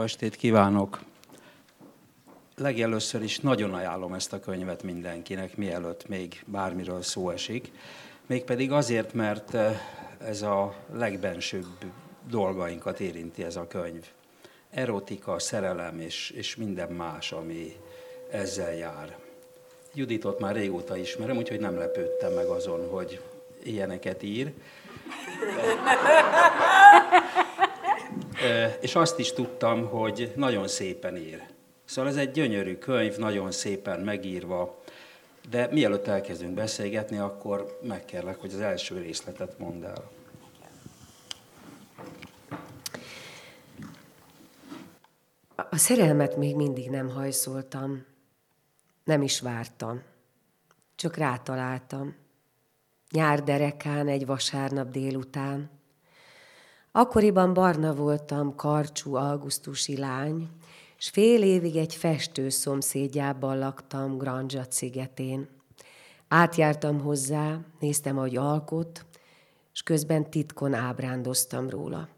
Jó estét kívánok! Legelőször is nagyon ajánlom ezt a könyvet mindenkinek, mielőtt még bármiről szó esik. Mégpedig azért, mert eh, ez a legbensőbb dolgainkat érinti ez a könyv. Erotika, szerelem és, és minden más, ami ezzel jár. Juditot már régóta ismerem, úgyhogy nem lepődtem meg azon, hogy ilyeneket ír. És azt is tudtam, hogy nagyon szépen ír. Szóval ez egy gyönyörű könyv, nagyon szépen megírva, de mielőtt elkezdünk beszélgetni, akkor megkérlek, hogy az első részletet mondd el. A szerelmet még mindig nem hajszoltam, nem is vártam, csak rátaláltam. Nyár derekán egy vasárnap délután. Akkoriban barna voltam, karcsú augusztusi lány, és fél évig egy festő szomszédjában laktam Granzsat szigetén. Átjártam hozzá, néztem, ahogy alkot, és közben titkon ábrándoztam róla.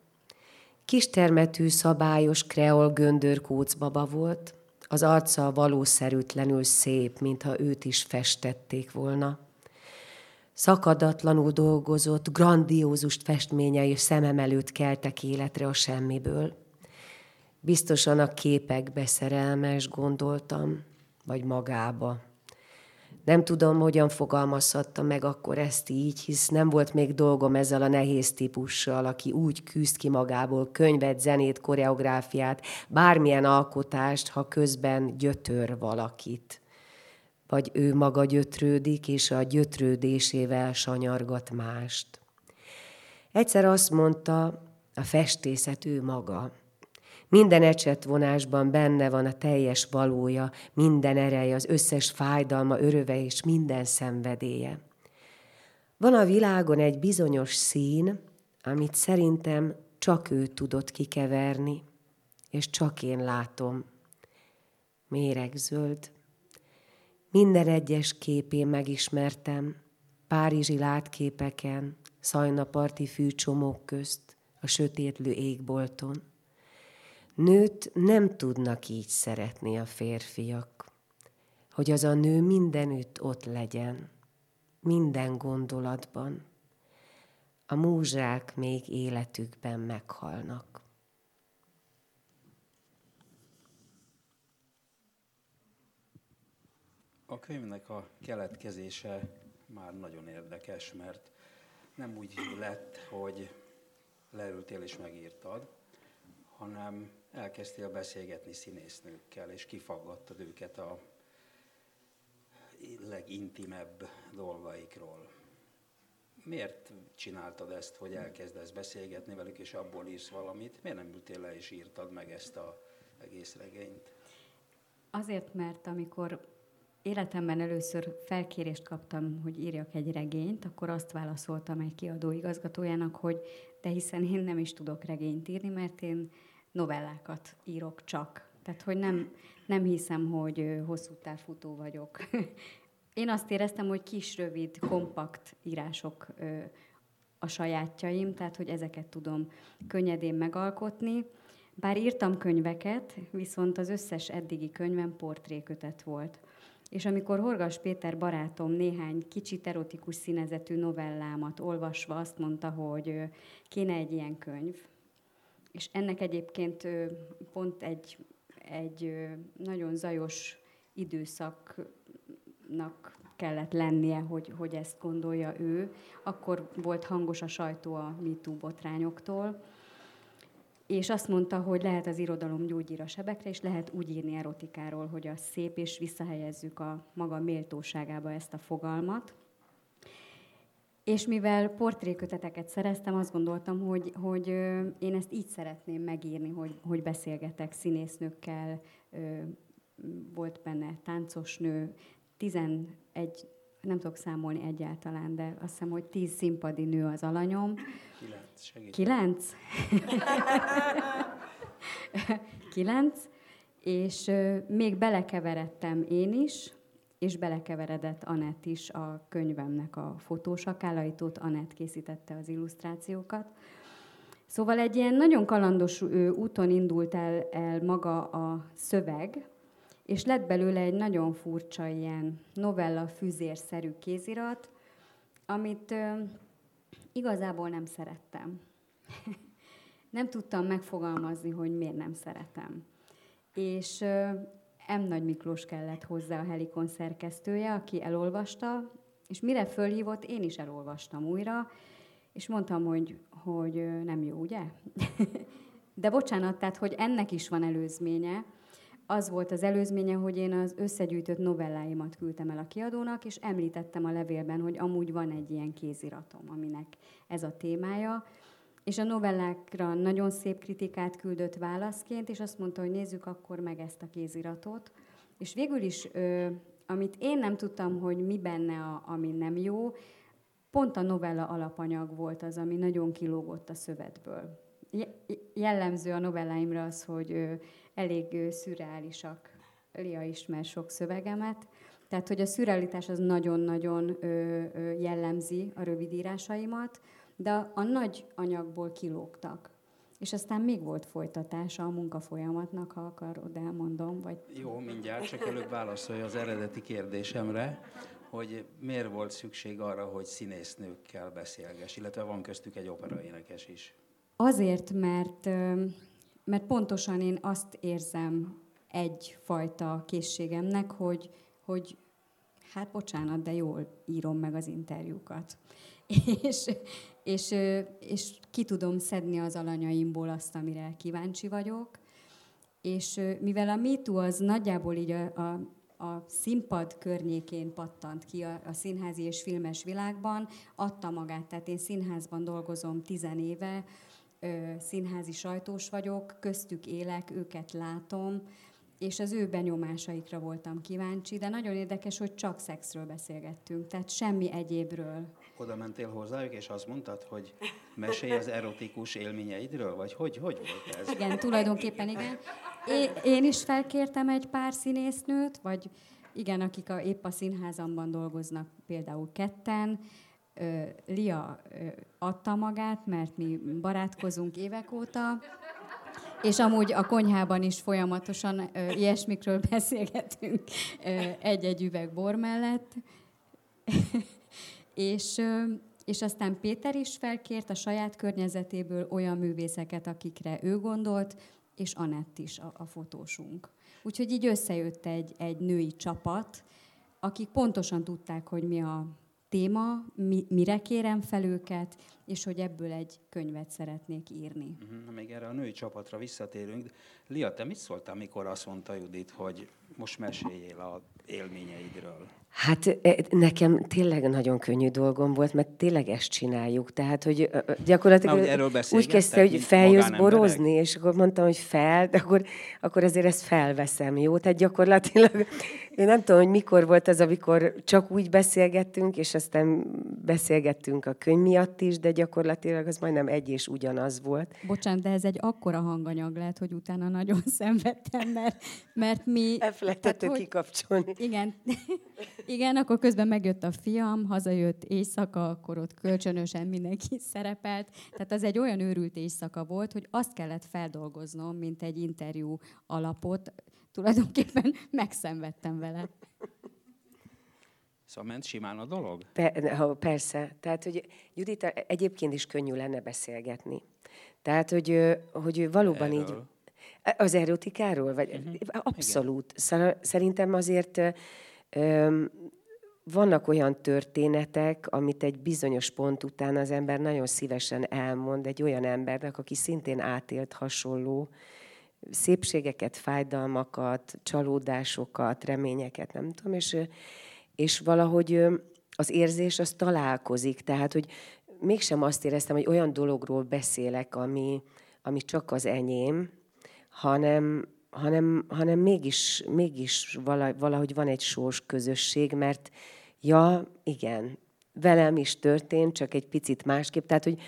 Kistermetű, szabályos, kreol göndör kócbaba volt, az arca valószerűtlenül szép, mintha őt is festették volna. Szakadatlanul dolgozott, grandiózus festményei szemem előtt keltek életre a semmiből. Biztosan a képekbe szerelmes gondoltam, vagy magába. Nem tudom, hogyan fogalmazhatta meg akkor ezt így, hisz nem volt még dolgom ezzel a nehéz típussal, aki úgy küzd ki magából könyvet, zenét, koreográfiát, bármilyen alkotást, ha közben gyötör valakit. Vagy ő maga gyötrődik, és a gyötrődésével sanyargat mást. Egyszer azt mondta, a festészet ő maga, minden ecsetvonásban benne van a teljes valója, minden ereje, az összes fájdalma, öröve és minden szenvedélye. Van a világon egy bizonyos szín, amit szerintem csak ő tudott kikeverni, és csak én látom. Méregzöld. Minden egyes képén megismertem, párizsi látképeken, szajnaparti fűcsomók közt, a sötétlő égbolton. Nőt nem tudnak így szeretni a férfiak, hogy az a nő mindenütt ott legyen, minden gondolatban. A múzsák még életükben meghalnak. A könyvnek a keletkezése már nagyon érdekes, mert nem úgy lett, hogy leültél és megírtad, hanem elkezdtél beszélgetni színésznőkkel, és kifaggattad őket a legintimebb dolgaikról. Miért csináltad ezt, hogy elkezdesz beszélgetni velük, és abból írsz valamit? Miért nem ültél le és írtad meg ezt a egész regényt? Azért, mert amikor életemben először felkérést kaptam, hogy írjak egy regényt, akkor azt válaszoltam egy kiadó igazgatójának, hogy de hiszen én nem is tudok regényt írni, mert én novellákat írok csak. Tehát, hogy nem, nem hiszem, hogy hosszú távfutó vagyok. Én azt éreztem, hogy kis, rövid, kompakt írások a sajátjaim, tehát, hogy ezeket tudom könnyedén megalkotni. Bár írtam könyveket, viszont az összes eddigi könyvem portrékötet volt. És amikor Horgas Péter barátom néhány kicsit erotikus színezetű novellámat olvasva azt mondta, hogy kéne egy ilyen könyv, és ennek egyébként pont egy, egy nagyon zajos időszaknak kellett lennie, hogy, hogy ezt gondolja ő. Akkor volt hangos a sajtó a MeToo botrányoktól, és azt mondta, hogy lehet az irodalom gyógyír a sebekre, és lehet úgy írni erotikáról, hogy az szép, és visszahelyezzük a maga méltóságába ezt a fogalmat. És mivel portréköteteket szereztem, azt gondoltam, hogy, hogy én ezt így szeretném megírni, hogy, hogy beszélgetek színésznőkkel, volt benne táncosnő, 11, nem tudok számolni egyáltalán, de azt hiszem, hogy 10 színpadi nő az alanyom. Kilenc, segít. Kilenc? Kilenc, és még belekeveredtem én is, és belekeveredett Anett is a könyvemnek a fotós akálaitót, Anett készítette az illusztrációkat. Szóval egy ilyen nagyon kalandos úton indult el, el maga a szöveg, és lett belőle egy nagyon furcsa ilyen novella füzérszerű kézirat, amit ö, igazából nem szerettem. nem tudtam megfogalmazni, hogy miért nem szeretem. És ö, M. Nagy Miklós kellett hozzá a Helikon szerkesztője, aki elolvasta, és mire fölhívott, én is elolvastam újra, és mondtam, hogy, hogy nem jó, ugye? De bocsánat, tehát, hogy ennek is van előzménye. Az volt az előzménye, hogy én az összegyűjtött novelláimat küldtem el a kiadónak, és említettem a levélben, hogy amúgy van egy ilyen kéziratom, aminek ez a témája. És a novellákra nagyon szép kritikát küldött válaszként, és azt mondta, hogy nézzük akkor meg ezt a kéziratot. És végül is, amit én nem tudtam, hogy mi benne, a, ami nem jó, pont a novella alapanyag volt az, ami nagyon kilógott a szövetből. Jellemző a novelláimra az, hogy elég szürreálisak. Lia ismer sok szövegemet. Tehát, hogy a szürrealitás az nagyon-nagyon jellemzi a rövidírásaimat, de a nagy anyagból kilógtak. És aztán még volt folytatása a munkafolyamatnak, ha akarod, elmondom. Vagy... Jó, mindjárt, csak előbb válaszolj az eredeti kérdésemre hogy miért volt szükség arra, hogy színésznőkkel beszélges, illetve van köztük egy operaénekes is. Azért, mert, mert pontosan én azt érzem egyfajta készségemnek, hogy, hogy hát bocsánat, de jól írom meg az interjúkat. És, és, és ki tudom szedni az alanyaimból azt, amire kíváncsi vagyok. És mivel a MeToo az nagyjából így a, a a színpad környékén pattant ki a, a színházi és filmes világban, adta magát. Tehát én színházban dolgozom tizen éve, színházi sajtós vagyok, köztük élek, őket látom, és az ő benyomásaikra voltam kíváncsi, de nagyon érdekes, hogy csak szexről beszélgettünk, tehát semmi egyébről. Oda mentél hozzájuk, és azt mondtad, hogy mesélj az erotikus élményeidről, vagy hogy, hogy volt ez? Igen, tulajdonképpen igen. Én, én is felkértem egy pár színésznőt, vagy igen, akik a, épp a színházamban dolgoznak, például ketten. Lia adta magát, mert mi barátkozunk évek óta, és amúgy a konyhában is folyamatosan ö, ilyesmikről beszélgetünk egy-egy üveg bor mellett. és, és aztán Péter is felkért a saját környezetéből olyan művészeket, akikre ő gondolt, és Anett is a, a fotósunk. Úgyhogy így összejött egy, egy női csapat, akik pontosan tudták, hogy mi a téma, mi, mire kérem fel őket, és hogy ebből egy könyvet szeretnék írni. Uh-huh, még erre a női csapatra visszatérünk. Lia, te mit szóltál, amikor azt mondta Judit, hogy most meséljél a élményeidről? Hát e, nekem tényleg nagyon könnyű dolgom volt, mert tényleg ezt csináljuk. Tehát, hogy gyakorlatilag Na, erről úgy kezdte, hogy feljössz borozni, és akkor mondtam, hogy fel, de akkor, akkor azért ezt felveszem, jó? Tehát gyakorlatilag én nem tudom, hogy mikor volt az, amikor csak úgy beszélgettünk, és aztán beszélgettünk a könyv miatt is, de gyakorlatilag az majdnem egy és ugyanaz volt. Bocsánat, de ez egy akkora hanganyag lehet, hogy utána nagyon szenvedtem, mert, mert mi... Elfelejtettük hogy, kikapcsolni. Igen, igen, akkor közben megjött a fiam, hazajött éjszaka, akkor ott kölcsönösen mindenki szerepelt. Tehát az egy olyan őrült éjszaka volt, hogy azt kellett feldolgoznom, mint egy interjú alapot. Tulajdonképpen megszenvedtem vele. Szóval ment simán a dolog? Per, persze. Tehát, hogy Judita egyébként is könnyű lenne beszélgetni. Tehát, hogy, hogy valóban Erről. így... Az erotikáról? Vagy, uh-huh. Abszolút. Igen. Szerintem azért öm, vannak olyan történetek, amit egy bizonyos pont után az ember nagyon szívesen elmond egy olyan embernek, aki szintén átélt hasonló szépségeket, fájdalmakat, csalódásokat, reményeket, nem tudom, és és valahogy az érzés az találkozik, tehát hogy mégsem azt éreztem, hogy olyan dologról beszélek, ami, ami csak az enyém, hanem, hanem, hanem mégis, mégis valahogy van egy sors közösség, mert ja, igen, velem is történt, csak egy picit másképp. Tehát, hogy,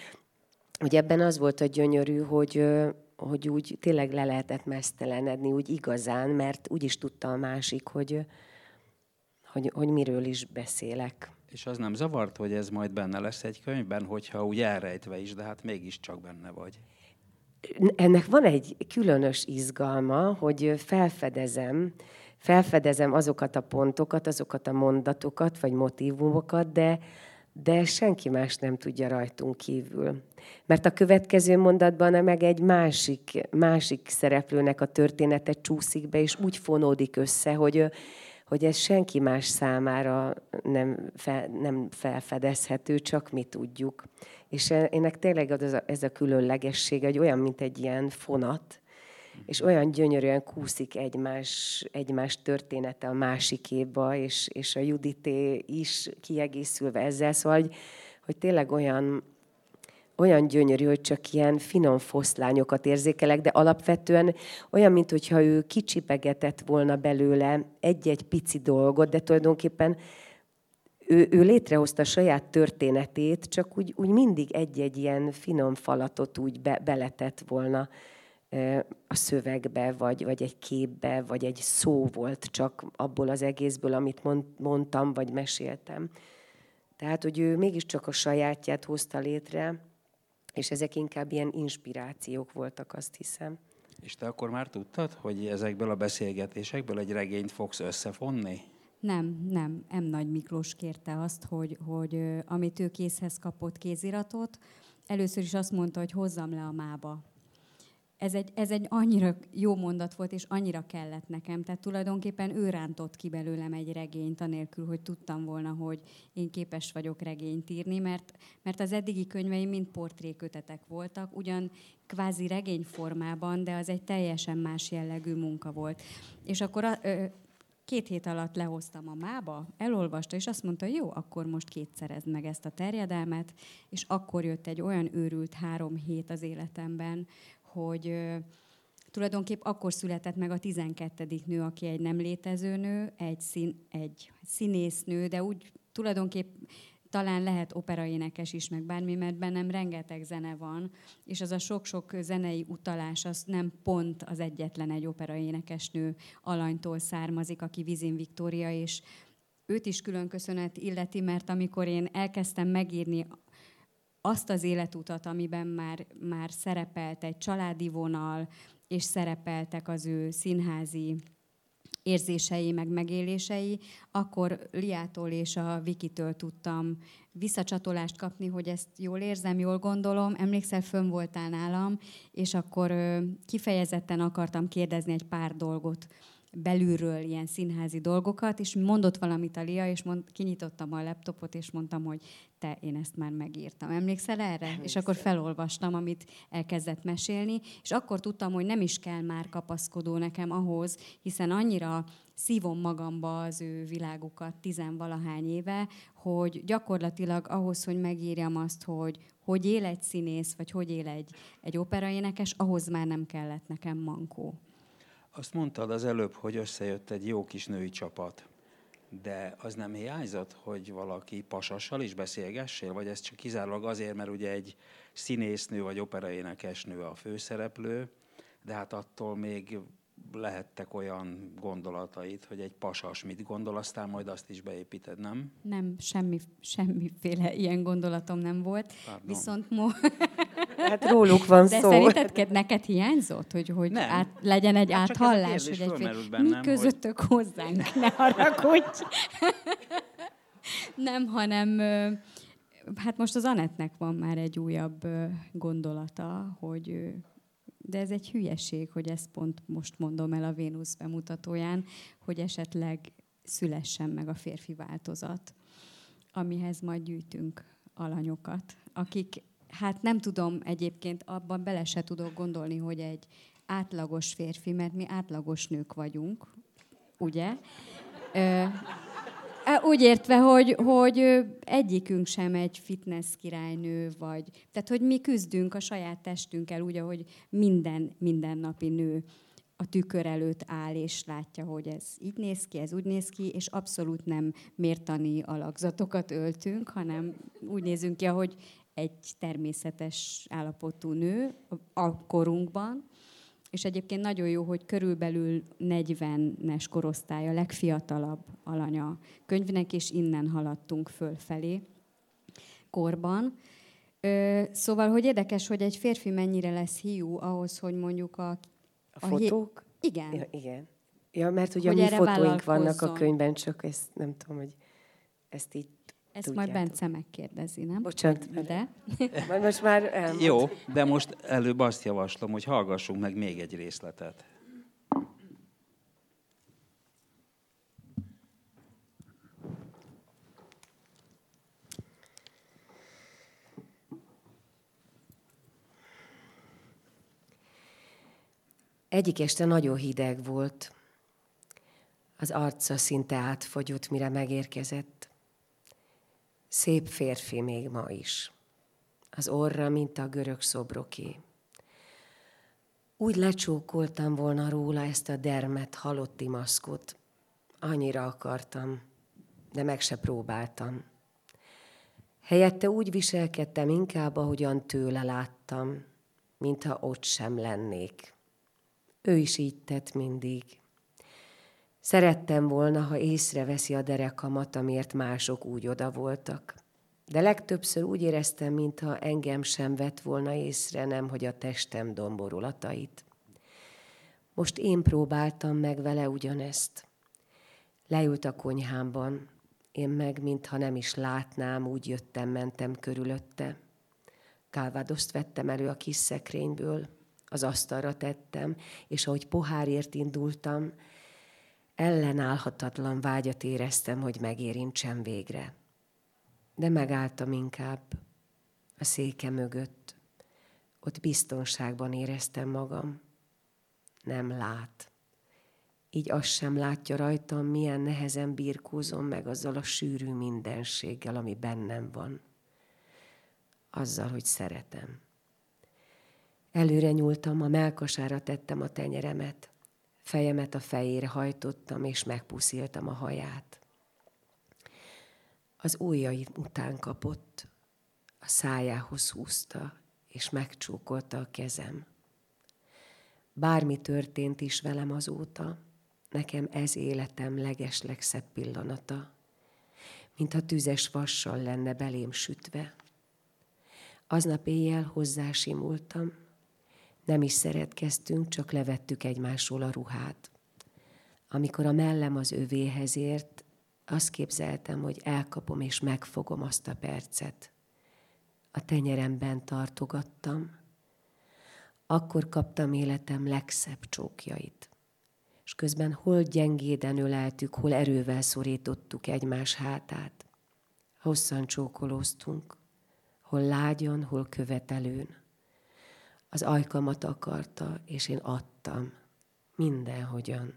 hogy ebben az volt a gyönyörű, hogy, hogy úgy tényleg le lehetett mesztelenedni, úgy igazán, mert úgy is tudta a másik, hogy, hogy, hogy miről is beszélek. És az nem zavart, hogy ez majd benne lesz egy könyvben, hogyha úgy elrejtve is, de hát mégiscsak benne vagy. Ennek van egy különös izgalma, hogy felfedezem, felfedezem azokat a pontokat, azokat a mondatokat, vagy motivumokat, de, de senki más nem tudja rajtunk kívül. Mert a következő mondatban meg egy másik, másik szereplőnek a története csúszik be, és úgy fonódik össze, hogy, hogy ez senki más számára nem, fel, nem felfedezhető, csak mi tudjuk. És ennek tényleg ez a, ez a különlegesség, egy olyan, mint egy ilyen fonat, és olyan gyönyörűen kúszik egymás, egymás története a másikéba, és, és a Judité is kiegészülve ezzel, szóval, hogy, hogy tényleg olyan, olyan gyönyörű, hogy csak ilyen finom foszlányokat érzékelek, de alapvetően olyan, mintha ő kicsipegetett volna belőle egy-egy pici dolgot, de tulajdonképpen ő, ő létrehozta a saját történetét, csak úgy, úgy mindig egy-egy ilyen finom falatot úgy be, beletett volna a szövegbe, vagy, vagy egy képbe, vagy egy szó volt csak abból az egészből, amit mondtam, vagy meséltem. Tehát, hogy ő mégiscsak a sajátját hozta létre, és ezek inkább ilyen inspirációk voltak, azt hiszem. És te akkor már tudtad, hogy ezekből a beszélgetésekből egy regényt fogsz összefonni? Nem, nem. M. Nagy Miklós kérte azt, hogy, hogy amit ő készhez kapott kéziratot, először is azt mondta, hogy hozzam le a mába ez egy, ez egy annyira jó mondat volt, és annyira kellett nekem. Tehát tulajdonképpen ő rántott ki belőlem egy regényt, anélkül, hogy tudtam volna, hogy én képes vagyok regényt írni, mert, mert az eddigi könyveim mind portrékötetek voltak, ugyan kvázi regényformában, de az egy teljesen más jellegű munka volt. És akkor a, ö, két hét alatt lehoztam a mába, elolvasta, és azt mondta, jó, akkor most kétszerezd meg ezt a terjedelmet, és akkor jött egy olyan őrült három hét az életemben, hogy tulajdonképp akkor született meg a 12. nő, aki egy nem létező nő, egy, szín, egy színésznő, de úgy tulajdonképp talán lehet operaénekes is, meg bármi, mert bennem rengeteg zene van, és az a sok-sok zenei utalás, az nem pont az egyetlen egy operaénekesnő alanytól származik, aki Vizin Viktória, és őt is külön köszönet illeti, mert amikor én elkezdtem megírni azt az életutat, amiben már, már szerepelt egy családi vonal, és szerepeltek az ő színházi érzései, meg megélései, akkor Liától és a Vikitől tudtam visszacsatolást kapni, hogy ezt jól érzem, jól gondolom. Emlékszel, fönn voltál nálam, és akkor kifejezetten akartam kérdezni egy pár dolgot belülről ilyen színházi dolgokat, és mondott valamit a Lia, és mond, kinyitottam a laptopot, és mondtam, hogy te, én ezt már megírtam. Emlékszel erre? Emlékszel. És akkor felolvastam, amit elkezdett mesélni, és akkor tudtam, hogy nem is kell már kapaszkodó nekem ahhoz, hiszen annyira szívom magamba az ő világukat tizenvalahány éve, hogy gyakorlatilag ahhoz, hogy megírjam azt, hogy hogy él egy színész, vagy hogy él egy, egy operaénekes, ahhoz már nem kellett nekem mankó. Azt mondtad az előbb, hogy összejött egy jó kis női csapat. De az nem hiányzott, hogy valaki pasassal is beszélgessél, vagy ez csak kizárólag azért, mert ugye egy színésznő vagy operaénekesnő a főszereplő, de hát attól még lehettek olyan gondolatait, hogy egy pasas mit gondol, aztán majd azt is beépíted, nem? Nem, semmi, semmiféle ilyen gondolatom nem volt. Pardon. Viszont mo- Hát róluk van De szó. szerinted neked hiányzott, hogy, hogy át, legyen egy hát áthallás? Hogy egy bennem, mi közöttök hogy... hozzánk, ne haragudj! nem, hanem hát most az Anetnek van már egy újabb gondolata, hogy de ez egy hülyeség, hogy ezt pont most mondom el a Vénusz bemutatóján, hogy esetleg szülessen meg a férfi változat, amihez majd gyűjtünk alanyokat, akik, hát nem tudom egyébként, abban bele se tudok gondolni, hogy egy átlagos férfi, mert mi átlagos nők vagyunk, ugye? Úgy értve, hogy, hogy egyikünk sem egy fitness királynő, vagy... Tehát, hogy mi küzdünk a saját testünkkel úgy, ahogy minden mindennapi nő a tükör előtt áll, és látja, hogy ez így néz ki, ez úgy néz ki, és abszolút nem mértani alakzatokat öltünk, hanem úgy nézünk ki, ahogy egy természetes állapotú nő a korunkban, és egyébként nagyon jó, hogy körülbelül 40-es korosztály a legfiatalabb alanya könyvnek, és innen haladtunk fölfelé korban. Ö, szóval, hogy érdekes, hogy egy férfi mennyire lesz hiú ahhoz, hogy mondjuk a... A, a fotók? Hé... Igen. Ja, igen. Ja, mert ugye hogy mi fotóink vannak a könyvben, csak ezt nem tudom, hogy ezt így ezt tudjátok. majd Bence megkérdezi, nem? Bocsánat. De? Majd most már elmond. Jó, de most előbb azt javaslom, hogy hallgassunk meg még egy részletet. Egyik este nagyon hideg volt. Az arca szinte átfogyott, mire megérkezett. Szép férfi még ma is. Az orra, mint a görög szobroké. Úgy lecsókoltam volna róla ezt a dermet, halotti maszkot. Annyira akartam, de meg se próbáltam. Helyette úgy viselkedtem inkább, ahogyan tőle láttam, mintha ott sem lennék. Ő is így tett mindig. Szerettem volna, ha észreveszi a derekamat, amiért mások úgy oda voltak. De legtöbbször úgy éreztem, mintha engem sem vett volna észre, nem hogy a testem domborulatait. Most én próbáltam meg vele ugyanezt. Leült a konyhámban, én meg, mintha nem is látnám, úgy jöttem, mentem körülötte. Kálvádoszt vettem elő a kis szekrényből, az asztalra tettem, és ahogy pohárért indultam, ellenállhatatlan vágyat éreztem, hogy megérintsem végre. De megálltam inkább a széke mögött. Ott biztonságban éreztem magam. Nem lát. Így azt sem látja rajtam, milyen nehezen birkózom meg azzal a sűrű mindenséggel, ami bennem van. Azzal, hogy szeretem. Előre nyúltam, a melkasára tettem a tenyeremet. Fejemet a fejére hajtottam, és megpuszíltam a haját. Az ujjai után kapott, a szájához húzta, és megcsókolta a kezem. Bármi történt is velem azóta, nekem ez életem legeslegszebb pillanata, mintha tüzes vassal lenne belém sütve. Aznap éjjel hozzásimultam, nem is szeretkeztünk, csak levettük egymásról a ruhát. Amikor a mellem az övéhez ért, azt képzeltem, hogy elkapom és megfogom azt a percet. A tenyeremben tartogattam, akkor kaptam életem legszebb csókjait. És közben hol gyengéden öleltük, hol erővel szorítottuk egymás hátát. Hosszan csókolóztunk, hol lágyan, hol követelőn az ajkamat akarta, és én adtam. Mindenhogyan.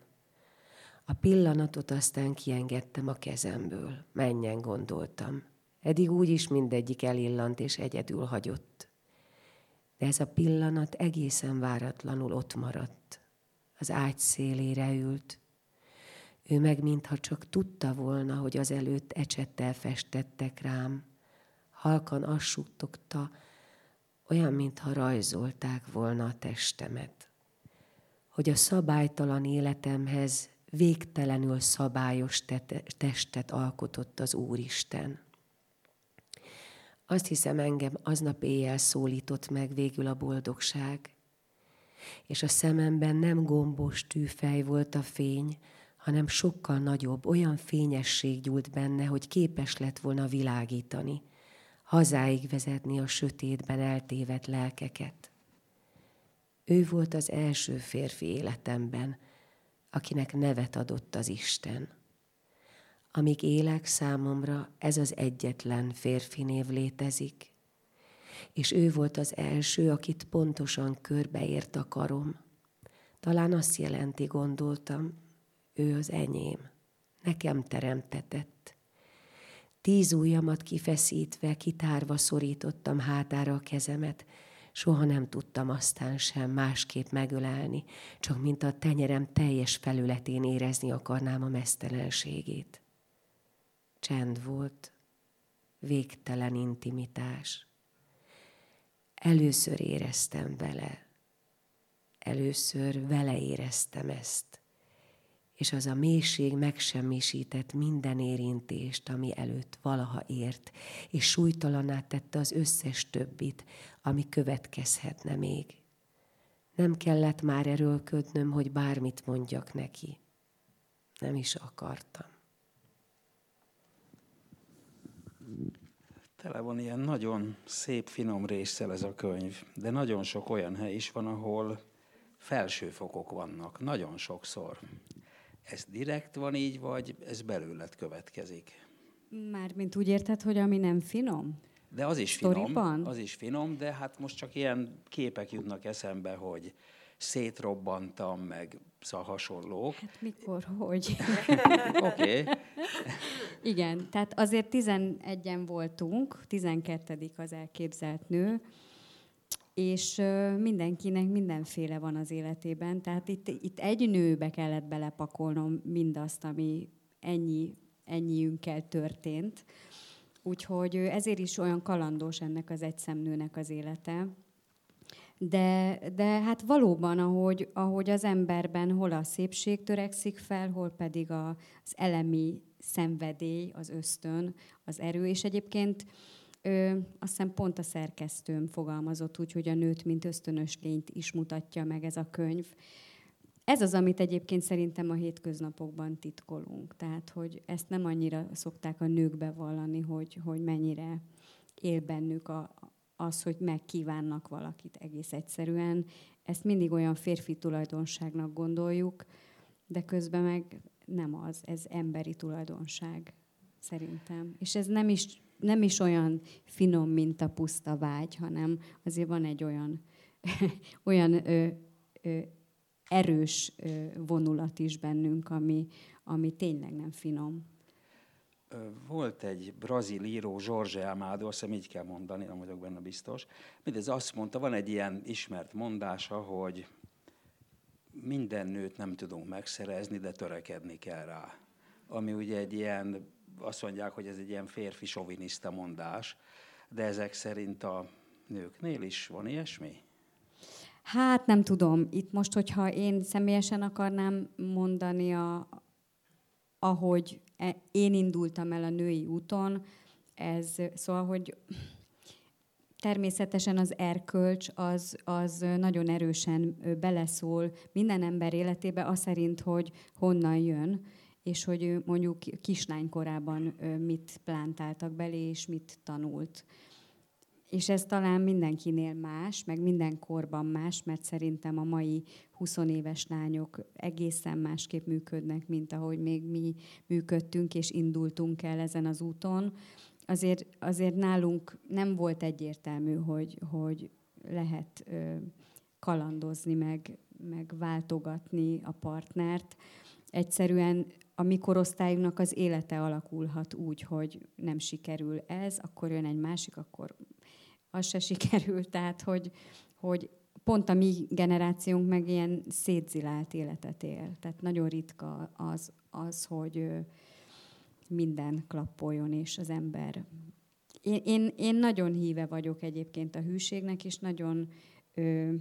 A pillanatot aztán kiengedtem a kezemből. Menjen, gondoltam. Eddig úgyis mindegyik elillant és egyedül hagyott. De ez a pillanat egészen váratlanul ott maradt. Az ágy szélére ült. Ő meg mintha csak tudta volna, hogy az előtt ecsettel festettek rám. Halkan azt suttogta, olyan, mintha rajzolták volna a testemet. Hogy a szabálytalan életemhez végtelenül szabályos testet alkotott az Úristen. Azt hiszem, engem aznap éjjel szólított meg végül a boldogság, és a szememben nem gombos tűfej volt a fény, hanem sokkal nagyobb, olyan fényesség gyúlt benne, hogy képes lett volna világítani – hazáig vezetni a sötétben eltévedt lelkeket. Ő volt az első férfi életemben, akinek nevet adott az Isten. Amíg élek számomra, ez az egyetlen férfi név létezik, és ő volt az első, akit pontosan körbeért a karom. Talán azt jelenti, gondoltam, ő az enyém, nekem teremtetett. Tíz ujjamat kifeszítve, kitárva szorítottam hátára a kezemet. Soha nem tudtam aztán sem másképp megölelni, csak mint a tenyerem teljes felületén érezni akarnám a mesztelenségét. Csend volt, végtelen intimitás. Először éreztem vele Először vele éreztem ezt, és az a mélység megsemmisített minden érintést, ami előtt valaha ért, és súlytalaná tette az összes többit, ami következhetne még. Nem kellett már erőlködnöm, hogy bármit mondjak neki. Nem is akartam. Tele van ilyen nagyon szép, finom résszel ez a könyv, de nagyon sok olyan hely is van, ahol felsőfokok vannak, nagyon sokszor. Ez direkt van így, vagy ez belőled következik? Mármint úgy érted, hogy ami nem finom? De az is finom, az is finom, de hát most csak ilyen képek jutnak eszembe, hogy szétrobbantam, meg szóval hasonlók. Hát mikor, hogy? Oké. okay. Igen, tehát azért 11-en voltunk, 12 az elképzelt nő, és mindenkinek mindenféle van az életében. Tehát itt, itt egy nőbe kellett belepakolnom mindazt, ami ennyi, ennyiünkkel történt. Úgyhogy ezért is olyan kalandos ennek az egyszemnőnek az élete. De, de hát valóban, ahogy, ahogy az emberben hol a szépség törekszik fel, hol pedig a, az elemi szenvedély, az ösztön, az erő, és egyébként Ö, azt hiszem pont a szerkesztőm fogalmazott úgy, hogy a nőt, mint ösztönös lényt is mutatja meg ez a könyv. Ez az, amit egyébként szerintem a hétköznapokban titkolunk. Tehát, hogy ezt nem annyira szokták a nők bevallani, hogy, hogy mennyire él bennük a, az, hogy megkívánnak valakit egész egyszerűen. Ezt mindig olyan férfi tulajdonságnak gondoljuk, de közben meg nem az, ez emberi tulajdonság szerintem. És ez nem is nem is olyan finom, mint a puszta vágy, hanem azért van egy olyan, olyan ö, ö, erős ö, vonulat is bennünk, ami, ami tényleg nem finom. Volt egy brazil író, Jorge Amado, azt hiszem így kell mondani, nem vagyok benne biztos. Mindez azt mondta, van egy ilyen ismert mondása, hogy minden nőt nem tudunk megszerezni, de törekedni kell rá. Ami ugye egy ilyen azt mondják, hogy ez egy ilyen férfi soviniszta mondás, de ezek szerint a nőknél is van ilyesmi? Hát nem tudom. Itt most, hogyha én személyesen akarnám mondani, a, ahogy e, én indultam el a női úton, ez szóval, hogy természetesen az erkölcs az, az nagyon erősen beleszól minden ember életébe, az szerint, hogy honnan jön, és hogy ő mondjuk kislánykorában mit plántáltak belé, és mit tanult. És ez talán mindenkinél más, meg minden korban más, mert szerintem a mai 20 éves lányok egészen másképp működnek, mint ahogy még mi működtünk és indultunk el ezen az úton. Azért, azért nálunk nem volt egyértelmű, hogy, hogy lehet kalandozni, meg, meg váltogatni a partnert. Egyszerűen a mi korosztályunknak az élete alakulhat úgy, hogy nem sikerül ez, akkor jön egy másik, akkor az se sikerül. Tehát, hogy, hogy pont a mi generációnk meg ilyen szétzilált életet él. Tehát nagyon ritka az, az hogy minden klappoljon, és az ember... Én, én, én nagyon híve vagyok egyébként a hűségnek, és nagyon ö,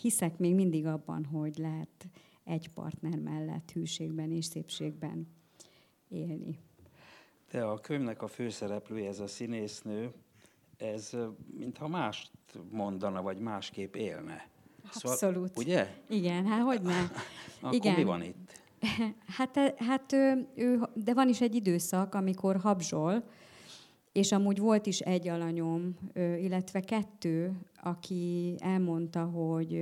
hiszek még mindig abban, hogy lehet egy partner mellett hűségben és szépségben élni. De a könyvnek a főszereplője, ez a színésznő, ez mintha mást mondana, vagy másképp élne. Szóval, Abszolút. Ugye? Igen, hát hogy ne? Akkor Igen. mi van itt? Hát, hát ő, ő, de van is egy időszak, amikor habzsol, és amúgy volt is egy alanyom, illetve kettő, aki elmondta, hogy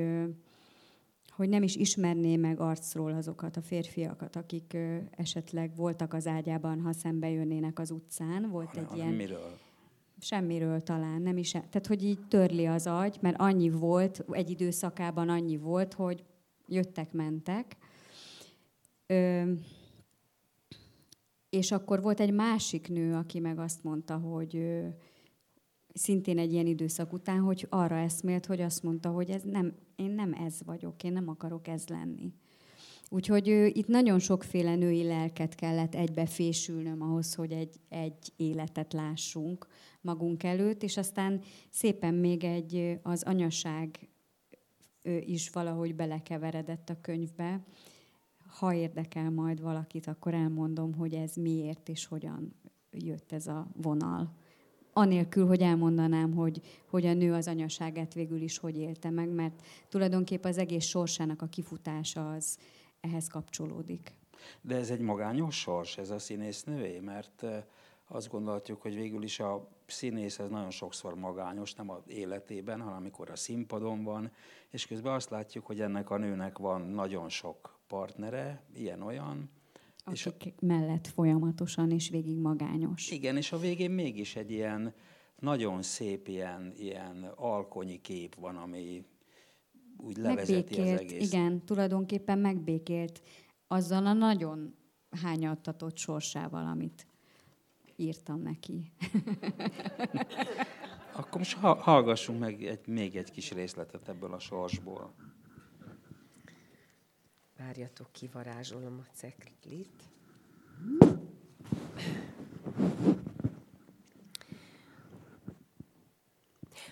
hogy nem is ismerné meg arcról azokat a férfiakat, akik ö, esetleg voltak az ágyában, ha szembe jönnének az utcán. Volt ha, egy ilyen... Miről? Semmiről talán, nem is. Tehát, hogy így törli az agy, mert annyi volt, egy időszakában annyi volt, hogy jöttek, mentek. Ö, és akkor volt egy másik nő, aki meg azt mondta, hogy ö, szintén egy ilyen időszak után, hogy arra eszmélt, hogy azt mondta, hogy ez nem, én nem ez vagyok, én nem akarok ez lenni. Úgyhogy ő, itt nagyon sokféle női lelket kellett egybefésülnöm ahhoz, hogy egy, egy életet lássunk magunk előtt, és aztán szépen még egy az anyaság is valahogy belekeveredett a könyvbe. Ha érdekel majd valakit, akkor elmondom, hogy ez miért és hogyan jött ez a vonal. Anélkül, hogy elmondanám, hogy, hogy a nő az anyaságát végül is hogy élte meg, mert tulajdonképp az egész sorsának a kifutása az ehhez kapcsolódik. De ez egy magányos sors, ez a színésznővé, mert azt gondolhatjuk, hogy végül is a színész ez nagyon sokszor magányos, nem az életében, hanem amikor a színpadon van, és közben azt látjuk, hogy ennek a nőnek van nagyon sok partnere, ilyen-olyan. Akik és a... mellett folyamatosan és végig magányos. Igen, és a végén mégis egy ilyen nagyon szép ilyen, ilyen alkonyi kép van, ami úgy levezeti megbékélt, az egész. Igen, tulajdonképpen megbékélt azzal a nagyon hányattatott sorsával, amit írtam neki. Akkor most hallgassunk meg egy, még egy kis részletet ebből a sorsból. Várjatok, kivarázsolom a ceklit.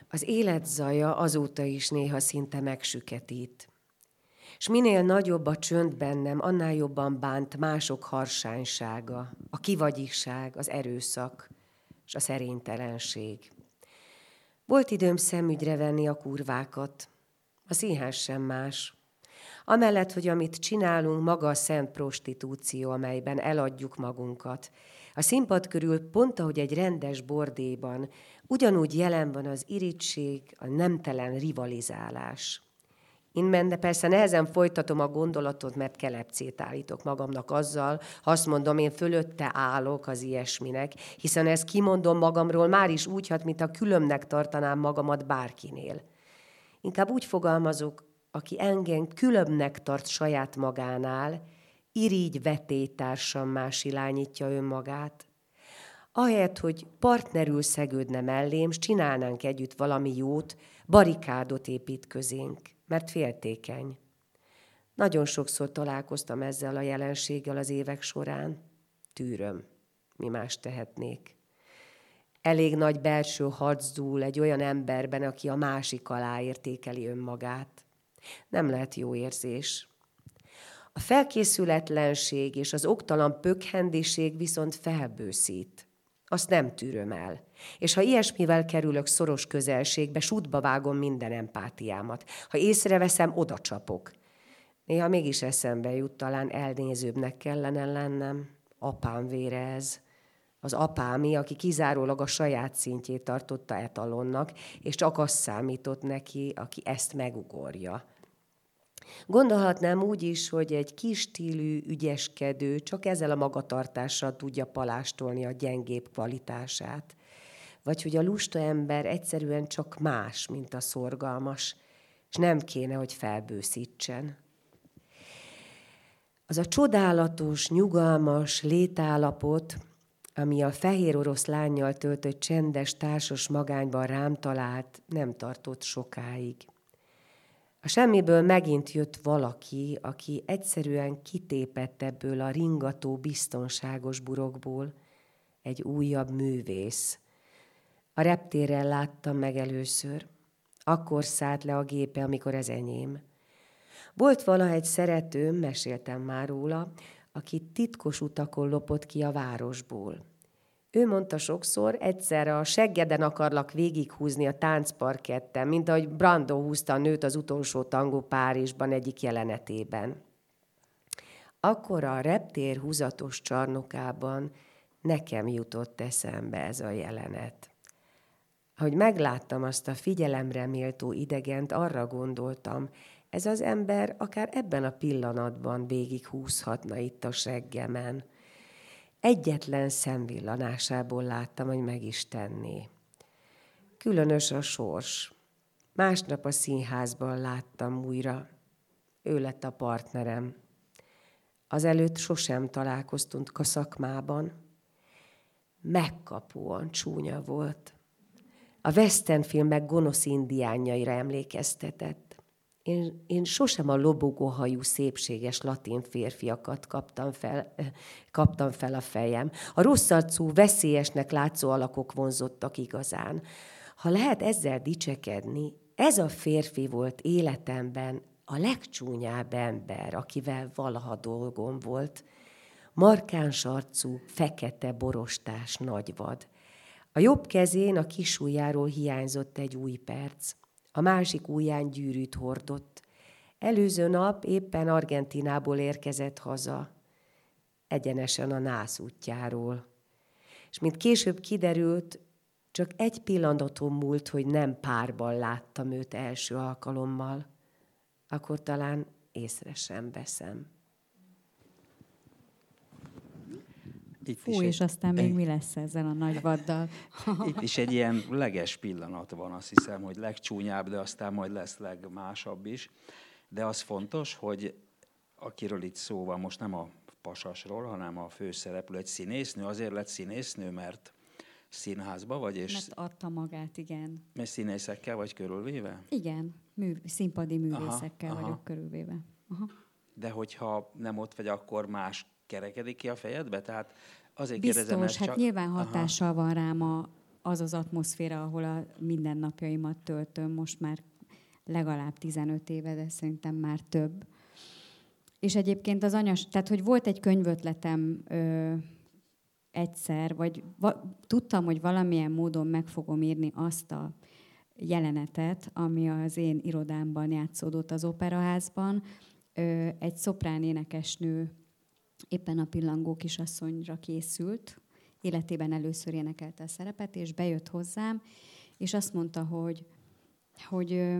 Az élet zaja azóta is néha szinte megsüketít. És minél nagyobb a csönd bennem, annál jobban bánt mások harsánysága, a kivagyiság, az erőszak és a szerénytelenség. Volt időm szemügyre venni a kurvákat. A színház sem más. Amellett, hogy amit csinálunk, maga a szent prostitúció, amelyben eladjuk magunkat. A színpad körül, pont ahogy egy rendes bordéban, ugyanúgy jelen van az irítség, a nemtelen rivalizálás. Innen, de persze nehezen folytatom a gondolatot, mert kelepcét állítok magamnak azzal, ha azt mondom, én fölötte állok az ilyesminek, hiszen ezt kimondom magamról már is úgy hat, mint a különbnek tartanám magamat bárkinél. Inkább úgy fogalmazok, aki engem különbnek tart saját magánál, irigy vetétársam más irányítja önmagát. Ahelyett, hogy partnerül szegődne mellém, s csinálnánk együtt valami jót, barikádot épít közénk mert féltékeny. Nagyon sokszor találkoztam ezzel a jelenséggel az évek során. Tűröm, mi más tehetnék. Elég nagy belső harc dúl egy olyan emberben, aki a másik alá értékeli önmagát. Nem lehet jó érzés. A felkészületlenség és az oktalan pökhendiség viszont felbőszít. Azt nem tűröm el. És ha ilyesmivel kerülök szoros közelségbe, sútba vágom minden empátiámat. Ha észreveszem, oda csapok. Néha mégis eszembe jut, talán elnézőbbnek kellene lennem. Apám vére ez. Az apámi, aki kizárólag a saját szintjét tartotta etalonnak, és csak azt számított neki, aki ezt megugorja. Gondolhatnám úgy is, hogy egy kis stílű, ügyeskedő csak ezzel a magatartással tudja palástolni a gyengébb kvalitását. Vagy hogy a lusta ember egyszerűen csak más, mint a szorgalmas, és nem kéne, hogy felbőszítsen. Az a csodálatos, nyugalmas létállapot, ami a fehér orosz lányjal töltött csendes társas magányban rám talált, nem tartott sokáig. A semmiből megint jött valaki, aki egyszerűen kitépett ebből a ringató, biztonságos burokból egy újabb művész. A reptéren láttam meg először. Akkor szállt le a gépe, amikor ez enyém. Volt vala egy szeretőm, meséltem már róla, aki titkos utakon lopott ki a városból. Ő mondta sokszor, egyszerre a seggeden akarlak végighúzni a táncparketten, mint ahogy Brando húzta a nőt az utolsó tangó Párizsban egyik jelenetében. Akkor a reptér húzatos csarnokában nekem jutott eszembe ez a jelenet. Ahogy megláttam azt a figyelemre méltó idegent, arra gondoltam, ez az ember akár ebben a pillanatban végighúzhatna itt a seggemen – egyetlen szemvillanásából láttam, hogy meg is tenné. Különös a sors. Másnap a színházban láttam újra. Ő lett a partnerem. Azelőtt sosem találkoztunk a szakmában. Megkapóan csúnya volt. A western filmek gonosz indiánjaira emlékeztetett. Én, én sosem a lobogóhajú, szépséges latin férfiakat kaptam fel, kaptam fel a fejem. A rossz arcú, veszélyesnek látszó alakok vonzottak igazán. Ha lehet ezzel dicsekedni, ez a férfi volt életemben a legcsúnyább ember, akivel valaha dolgom volt. Markáns arcú, fekete borostás nagyvad. A jobb kezén a kis ujjáról hiányzott egy új perc. A másik ujján gyűrűt hordott. Előző nap éppen Argentinából érkezett haza, egyenesen a nász útjáról. És mint később kiderült, csak egy pillanatom múlt, hogy nem párban láttam őt első alkalommal, akkor talán észre sem veszem. Itt Fú, és egy, aztán még mi lesz ezzel a nagy vaddal? Itt is egy ilyen leges pillanat van, azt hiszem, hogy legcsúnyább, de aztán majd lesz legmásabb is. De az fontos, hogy akiről itt szó van, most nem a pasasról, hanem a főszereplő egy színésznő. Azért lett színésznő, mert színházba vagy? És mert adta magát, igen. Mert színészekkel vagy körülvéve? Igen, mű, színpadi művészekkel aha, vagyok aha. körülvéve. Aha. De hogyha nem ott vagy, akkor más kerekedik ki a fejedbe? Tehát azért Biztos, kérdezem, hát csak... nyilván hatással aha. van rám a, az az atmoszféra, ahol a mindennapjaimat töltöm, most már legalább 15 éve, de szerintem már több. És egyébként az anyas, tehát hogy volt egy könyvötletem ö, egyszer, vagy va, tudtam, hogy valamilyen módon meg fogom írni azt a jelenetet, ami az én irodámban játszódott az operaházban. Ö, egy szoprán énekesnő éppen a pillangó kisasszonyra készült, életében először énekelte a szerepet, és bejött hozzám, és azt mondta, hogy, hogy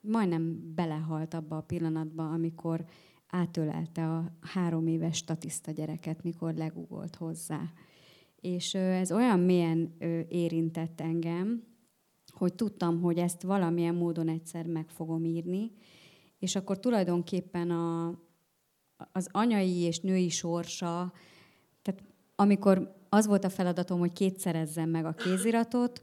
majdnem belehalt abba a pillanatba, amikor átölelte a három éves statiszta gyereket, mikor legugolt hozzá. És ez olyan mélyen érintett engem, hogy tudtam, hogy ezt valamilyen módon egyszer meg fogom írni, és akkor tulajdonképpen a, az anyai és női sorsa, tehát amikor az volt a feladatom, hogy kétszerezzem meg a kéziratot,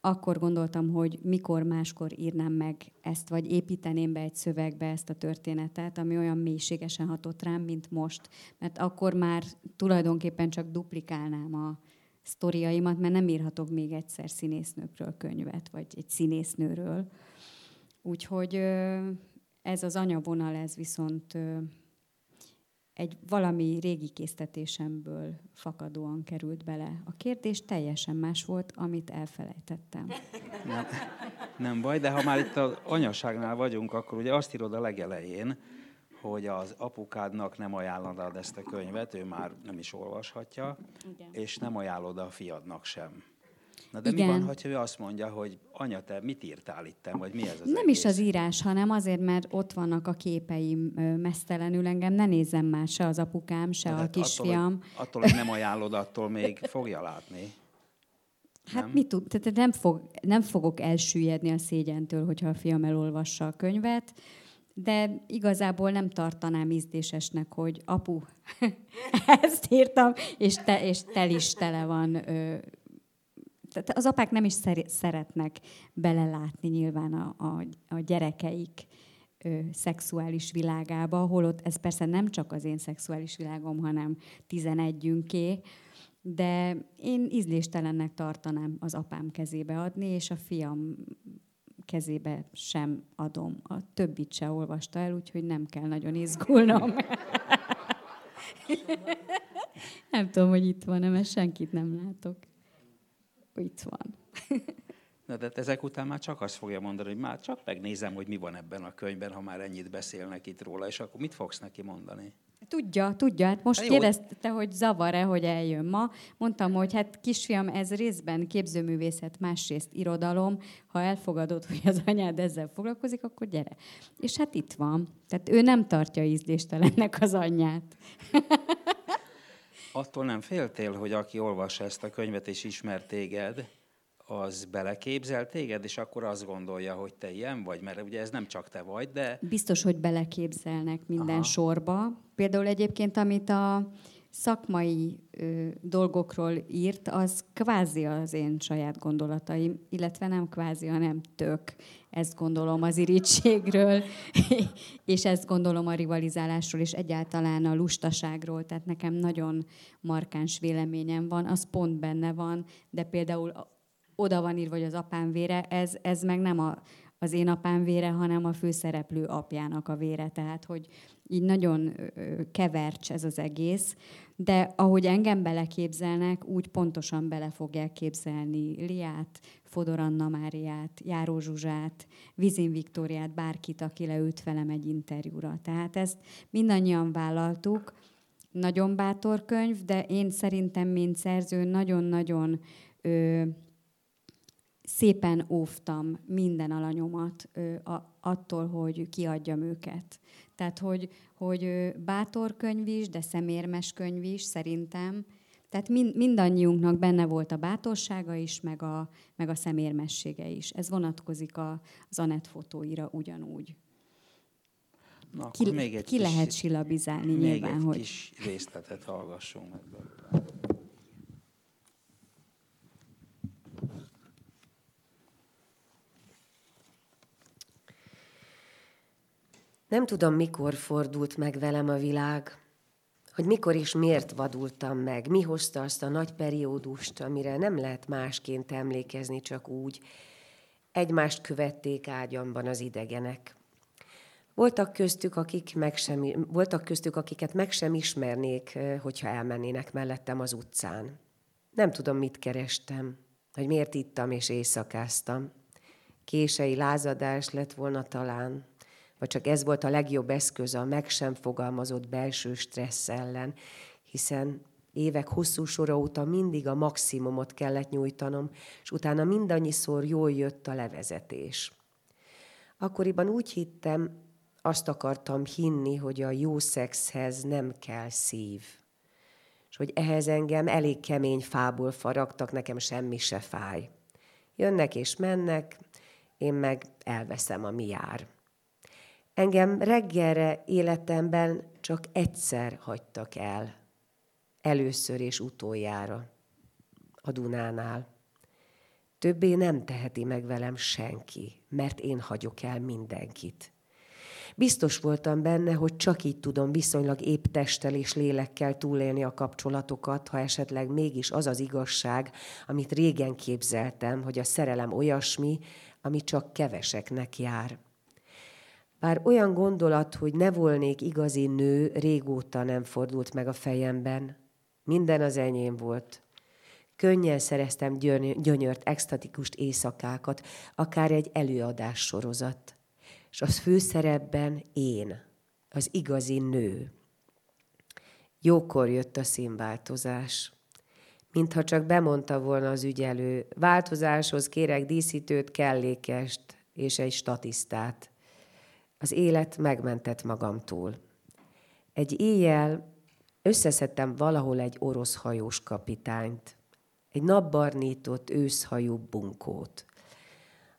akkor gondoltam, hogy mikor máskor írnám meg ezt, vagy építeném be egy szövegbe ezt a történetet, ami olyan mélységesen hatott rám, mint most. Mert akkor már tulajdonképpen csak duplikálnám a sztoriaimat, mert nem írhatok még egyszer színésznőkről könyvet, vagy egy színésznőről. Úgyhogy ez az anyavonal, ez viszont egy valami régi késztetésemből fakadóan került bele. A kérdés teljesen más volt, amit elfelejtettem. Nem, nem baj, de ha már itt az anyaságnál vagyunk, akkor ugye azt írod a legelején, hogy az apukádnak nem ajánlod ezt a könyvet, ő már nem is olvashatja, Igen. és nem ajánlod a fiadnak sem. Na de Igen. mi van, ha ő azt mondja, hogy anya, te mit írtál itt, vagy mi ez az Nem egész? is az írás, hanem azért, mert ott vannak a képeim mesztelenül engem, ne nézem már se az apukám, se de a kisfiam. Attól, hogy, attól, hogy nem ajánlod, attól még fogja látni. Hát nem? mit tud, tehát nem, fog, nem fogok elsüllyedni a szégyentől, hogyha a fiam elolvassa a könyvet, de igazából nem tartanám ízdésesnek, hogy apu, ezt írtam, és, te, és tel is tele van ö, tehát az apák nem is szeretnek belelátni nyilván a, a, a gyerekeik ö, szexuális világába, holott ez persze nem csak az én szexuális világom, hanem tizenegyünké, de én ízléstelennek tartanám az apám kezébe adni, és a fiam kezébe sem adom. A többit se olvasta el, úgyhogy nem kell nagyon izgulnom. nem tudom, hogy itt van-e, mert senkit nem látok itt van. Na, de ezek után már csak azt fogja mondani, hogy már csak megnézem, hogy mi van ebben a könyvben, ha már ennyit beszélnek itt róla, és akkor mit fogsz neki mondani? Tudja, tudja. Hát most hát kérdezte, hogy zavar-e, hogy eljön ma. Mondtam, hogy hát kisfiam, ez részben képzőművészet, másrészt irodalom. Ha elfogadod, hogy az anyád ezzel foglalkozik, akkor gyere. És hát itt van. Tehát ő nem tartja ízléstelennek az anyját. attól nem féltél, hogy aki olvassa ezt a könyvet és ismer téged, az beleképzel téged, és akkor azt gondolja, hogy te ilyen vagy, mert ugye ez nem csak te vagy, de... Biztos, hogy beleképzelnek minden Aha. sorba. Például egyébként, amit a szakmai ö, dolgokról írt, az kvázi az én saját gondolataim, illetve nem kvázi, hanem tök. Ezt gondolom az irítségről, és ezt gondolom a rivalizálásról, és egyáltalán a lustaságról. Tehát nekem nagyon markáns véleményem van, az pont benne van, de például oda van írva, hogy az apám vére, ez, ez meg nem a, az én apám vére, hanem a főszereplő apjának a vére. Tehát, hogy így nagyon kevercs ez az egész, de ahogy engem beleképzelnek, úgy pontosan bele fogják képzelni Liát, Fodor Anna Máriát, Járó Zsuzsát, Vizin Viktóriát, bárkit, aki leült velem egy interjúra. Tehát ezt mindannyian vállaltuk. Nagyon bátor könyv, de én szerintem, mint szerző, nagyon-nagyon szépen óvtam minden alanyomat ö, a, attól, hogy kiadjam őket. Tehát, hogy, hogy bátor könyv is, de szemérmes könyv is szerintem. Tehát mind, mindannyiunknak benne volt a bátorsága is, meg a, meg a szemérmessége is. Ez vonatkozik a, az Anett fotóira ugyanúgy. Na, ki, még egy ki kis, lehet silabizálni még nyilván, egy hogy... kis részletet hallgassunk meg. Nem tudom, mikor fordult meg velem a világ, hogy mikor és miért vadultam meg, mi hozta azt a nagy periódust, amire nem lehet másként emlékezni, csak úgy. Egymást követték ágyamban az idegenek. Voltak köztük, akik meg sem, voltak köztük, akiket meg sem ismernék, hogyha elmennének mellettem az utcán. Nem tudom, mit kerestem, hogy miért ittam és éjszakáztam. Kései lázadás lett volna talán, vagy csak ez volt a legjobb eszköz a meg sem fogalmazott belső stressz ellen, hiszen évek hosszú sora óta mindig a maximumot kellett nyújtanom, és utána mindannyiszor jól jött a levezetés. Akkoriban úgy hittem, azt akartam hinni, hogy a jó szexhez nem kell szív. És hogy ehhez engem elég kemény fából faragtak, nekem semmi se fáj. Jönnek és mennek, én meg elveszem a mi jár. Engem reggelre életemben csak egyszer hagytak el. Először és utoljára. A Dunánál. Többé nem teheti meg velem senki, mert én hagyok el mindenkit. Biztos voltam benne, hogy csak így tudom viszonylag épp testtel és lélekkel túlélni a kapcsolatokat, ha esetleg mégis az az igazság, amit régen képzeltem, hogy a szerelem olyasmi, ami csak keveseknek jár. Bár olyan gondolat, hogy ne volnék igazi nő, régóta nem fordult meg a fejemben. Minden az enyém volt. Könnyen szereztem gyönyört, extatikust éjszakákat, akár egy előadás sorozat. És az főszerepben én, az igazi nő. Jókor jött a színváltozás. Mintha csak bemondta volna az ügyelő, változáshoz kérek díszítőt, kellékest és egy statisztát. Az élet megmentett magamtól. Egy éjjel összeszedtem valahol egy orosz hajós kapitányt, egy napbarnított őszhajú bunkót.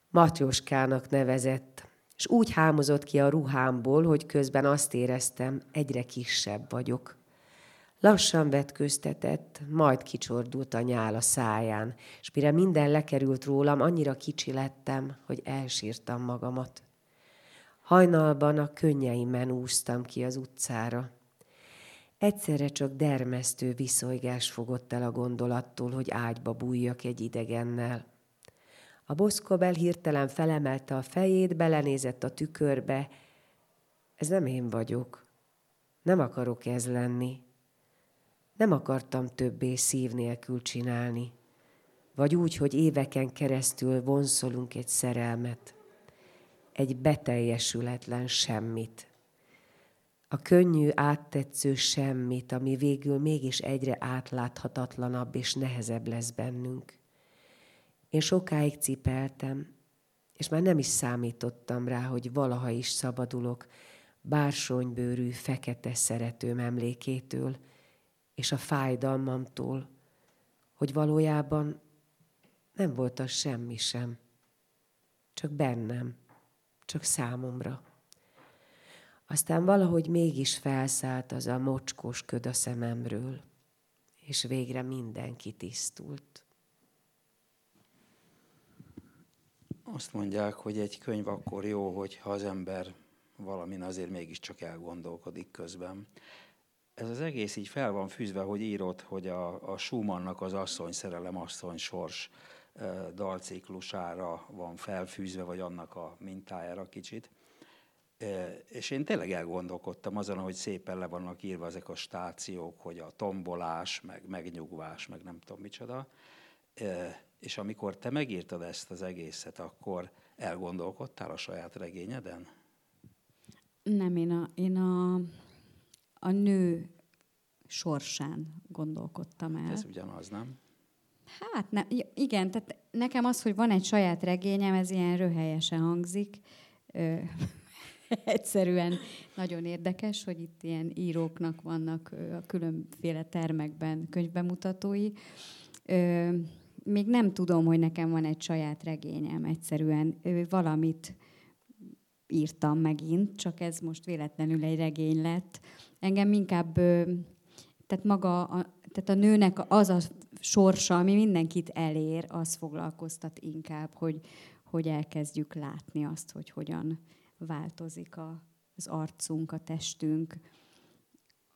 Matyoskának nevezett, és úgy hámozott ki a ruhámból, hogy közben azt éreztem, egyre kisebb vagyok. Lassan vetköztetett, majd kicsordult a nyál a száján, és mire minden lekerült rólam, annyira kicsi lettem, hogy elsírtam magamat. Hajnalban a könnyeimen úsztam ki az utcára. Egyszerre csak dermesztő viszolygás fogott el a gondolattól, hogy ágyba bújjak egy idegennel. A boszkobel hirtelen felemelte a fejét, belenézett a tükörbe. Ez nem én vagyok. Nem akarok ez lenni. Nem akartam többé szív nélkül csinálni. Vagy úgy, hogy éveken keresztül vonszolunk egy szerelmet egy beteljesületlen semmit. A könnyű, áttetsző semmit, ami végül mégis egyre átláthatatlanabb és nehezebb lesz bennünk. Én sokáig cipeltem, és már nem is számítottam rá, hogy valaha is szabadulok bársonybőrű, fekete szeretőm emlékétől, és a fájdalmamtól, hogy valójában nem volt az semmi sem, csak bennem csak számomra. Aztán valahogy mégis felszállt az a mocskos köd a szememről, és végre mindenki tisztult. Azt mondják, hogy egy könyv akkor jó, hogyha az ember valamin azért mégiscsak elgondolkodik közben. Ez az egész így fel van fűzve, hogy írott, hogy a, a Schumannnak az asszony szerelem, asszony sors dalciklusára van felfűzve, vagy annak a mintájára kicsit. És én tényleg elgondolkodtam azon, hogy szépen le vannak írva ezek a stációk, hogy a tombolás, meg megnyugvás, meg nem tudom micsoda. És amikor te megírtad ezt az egészet, akkor elgondolkodtál a saját regényeden? Nem, én a, én a, a nő sorsán gondolkodtam el. Ez ugyanaz, nem? Hát ne, igen, tehát nekem az, hogy van egy saját regényem, ez ilyen röhelyesen hangzik. Ö, egyszerűen nagyon érdekes, hogy itt ilyen íróknak vannak a különféle termekben könyvbemutatói. Ö, még nem tudom, hogy nekem van egy saját regényem, egyszerűen ö, valamit írtam megint, csak ez most véletlenül egy regény lett. Engem inkább, ö, tehát maga, a, tehát a nőnek az a sorsa, ami mindenkit elér, az foglalkoztat inkább, hogy, hogy elkezdjük látni azt, hogy hogyan változik a, az arcunk, a testünk,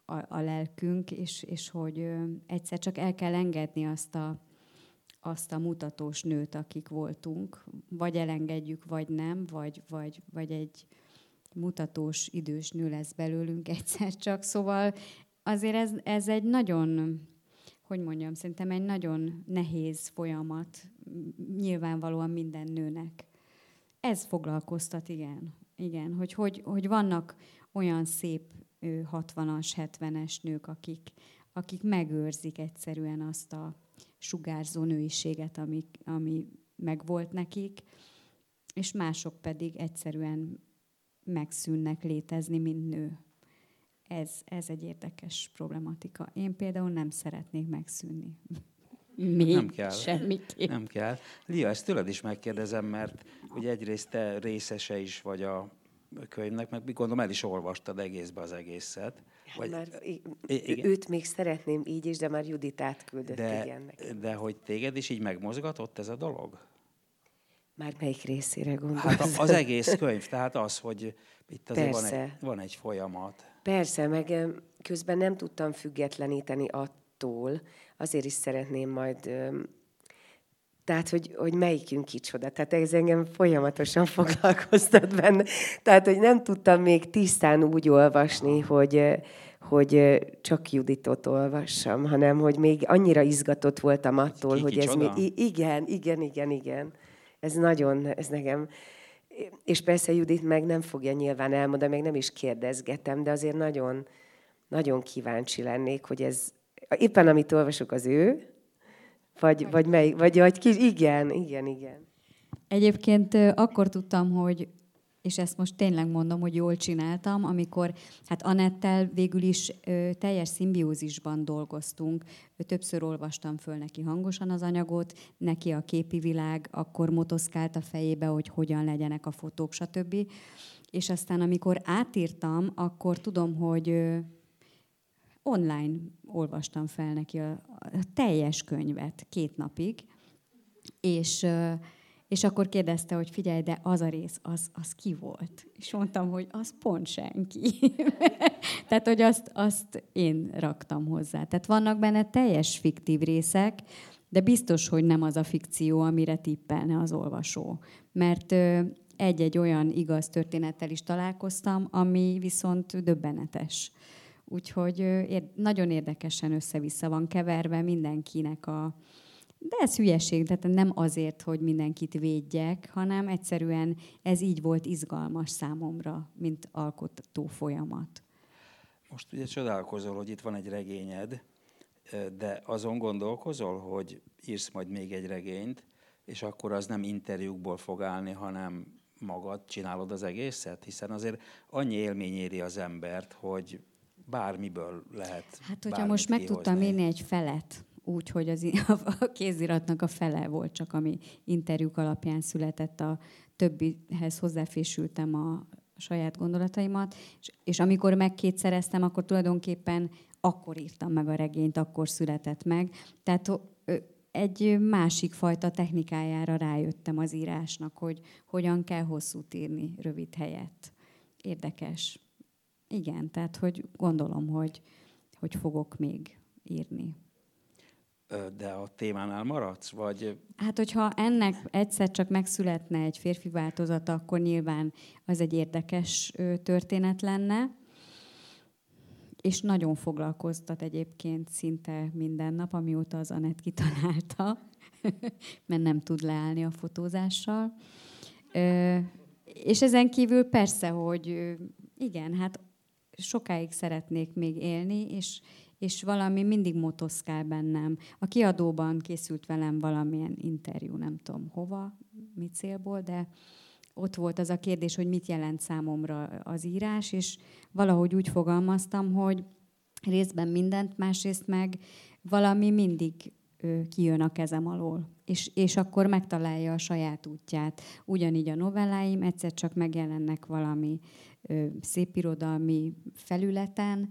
a, a lelkünk, és, és hogy egyszer csak el kell engedni azt a, azt a mutatós nőt, akik voltunk, vagy elengedjük, vagy nem, vagy, vagy, vagy egy mutatós idős nő lesz belőlünk egyszer csak. Szóval azért ez, ez egy nagyon, hogy mondjam, szerintem egy nagyon nehéz folyamat, nyilvánvalóan minden nőnek. Ez foglalkoztat, igen. Igen, hogy, hogy, hogy vannak olyan szép 60-as, 70-es nők, akik, akik megőrzik egyszerűen azt a sugárzó nőiséget, ami, ami megvolt nekik, és mások pedig egyszerűen megszűnnek létezni, mint nő. Ez, ez egy érdekes problematika. Én például nem szeretnék megszűnni. Még nem kell. Semmiképp. Nem kell. Lia, ezt tőled is megkérdezem, mert ugye egyrészt te részese is vagy a könyvnek, meg gondolom el is olvastad egészbe az egészet. Hát vagy, már, igen. Őt még szeretném így is, de már Judit átküldött, de. De hogy téged is így megmozgatott ez a dolog? Már melyik részére gondolsz? Hát az egész könyv, tehát az, hogy itt azért van egy, van egy folyamat. Persze, meg közben nem tudtam függetleníteni attól, azért is szeretném majd tehát, hogy, hogy melyikünk kicsoda. Tehát ez engem folyamatosan foglalkoztat benne. Tehát, hogy nem tudtam még tisztán úgy olvasni, hogy, hogy csak Juditot olvassam, hanem hogy még annyira izgatott voltam attól, Ki, hogy ez mi... Igen, igen, igen, igen. Ez nagyon, ez nekem... És persze Judit meg nem fogja nyilván elmondani, meg nem is kérdezgetem, de azért nagyon, nagyon kíváncsi lennék, hogy ez... Éppen amit olvasok, az ő, vagy, vagy, mely, vagy, vagy kis, igen, igen, igen. Egyébként akkor tudtam, hogy és ezt most tényleg mondom, hogy jól csináltam, amikor hát Anettel végül is ö, teljes szimbiózisban dolgoztunk. Ö, többször olvastam föl neki hangosan az anyagot, neki a képi világ, akkor motoszkált a fejébe, hogy hogyan legyenek a fotók, stb. És aztán, amikor átírtam, akkor tudom, hogy ö, online olvastam fel neki a, a teljes könyvet két napig, és, és akkor kérdezte, hogy figyelj, de az a rész, az, az ki volt? És mondtam, hogy az pont senki. Tehát, hogy azt, azt én raktam hozzá. Tehát vannak benne teljes fiktív részek, de biztos, hogy nem az a fikció, amire tippelne az olvasó. Mert egy-egy olyan igaz történettel is találkoztam, ami viszont döbbenetes. Úgyhogy nagyon érdekesen össze-vissza van keverve mindenkinek a... De ez hülyeség, tehát nem azért, hogy mindenkit védjek, hanem egyszerűen ez így volt izgalmas számomra, mint alkotó folyamat. Most ugye csodálkozol, hogy itt van egy regényed, de azon gondolkozol, hogy írsz majd még egy regényt, és akkor az nem interjúkból fog állni, hanem magad csinálod az egészet? Hiszen azért annyi élmény éri az embert, hogy bármiből lehet Hát, hogyha most meg tudtam írni egy felet, úgy, hogy az, a kéziratnak a fele volt csak, ami interjúk alapján született, a többihez hozzáfésültem a saját gondolataimat, és, és amikor megkétszereztem, akkor tulajdonképpen akkor írtam meg a regényt, akkor született meg. Tehát egy másik fajta technikájára rájöttem az írásnak, hogy hogyan kell hosszút írni rövid helyett. Érdekes. Igen, tehát hogy gondolom, hogy, hogy fogok még írni. De a témánál maradsz, vagy... Hát, hogyha ennek egyszer csak megszületne egy férfi változata, akkor nyilván az egy érdekes történet lenne, és nagyon foglalkoztat egyébként szinte minden nap, amióta az Anett kitalálta, mert nem tud leállni a fotózással. És ezen kívül persze, hogy igen, hát sokáig szeretnék még élni, és, és valami mindig motoszkál bennem. A kiadóban készült velem valamilyen interjú, nem tudom hova, mi célból, de ott volt az a kérdés, hogy mit jelent számomra az írás, és valahogy úgy fogalmaztam, hogy részben mindent, másrészt meg valami mindig kijön a kezem alól, és, és akkor megtalálja a saját útját. Ugyanígy a novelláim egyszer csak megjelennek valami szépirodalmi felületen,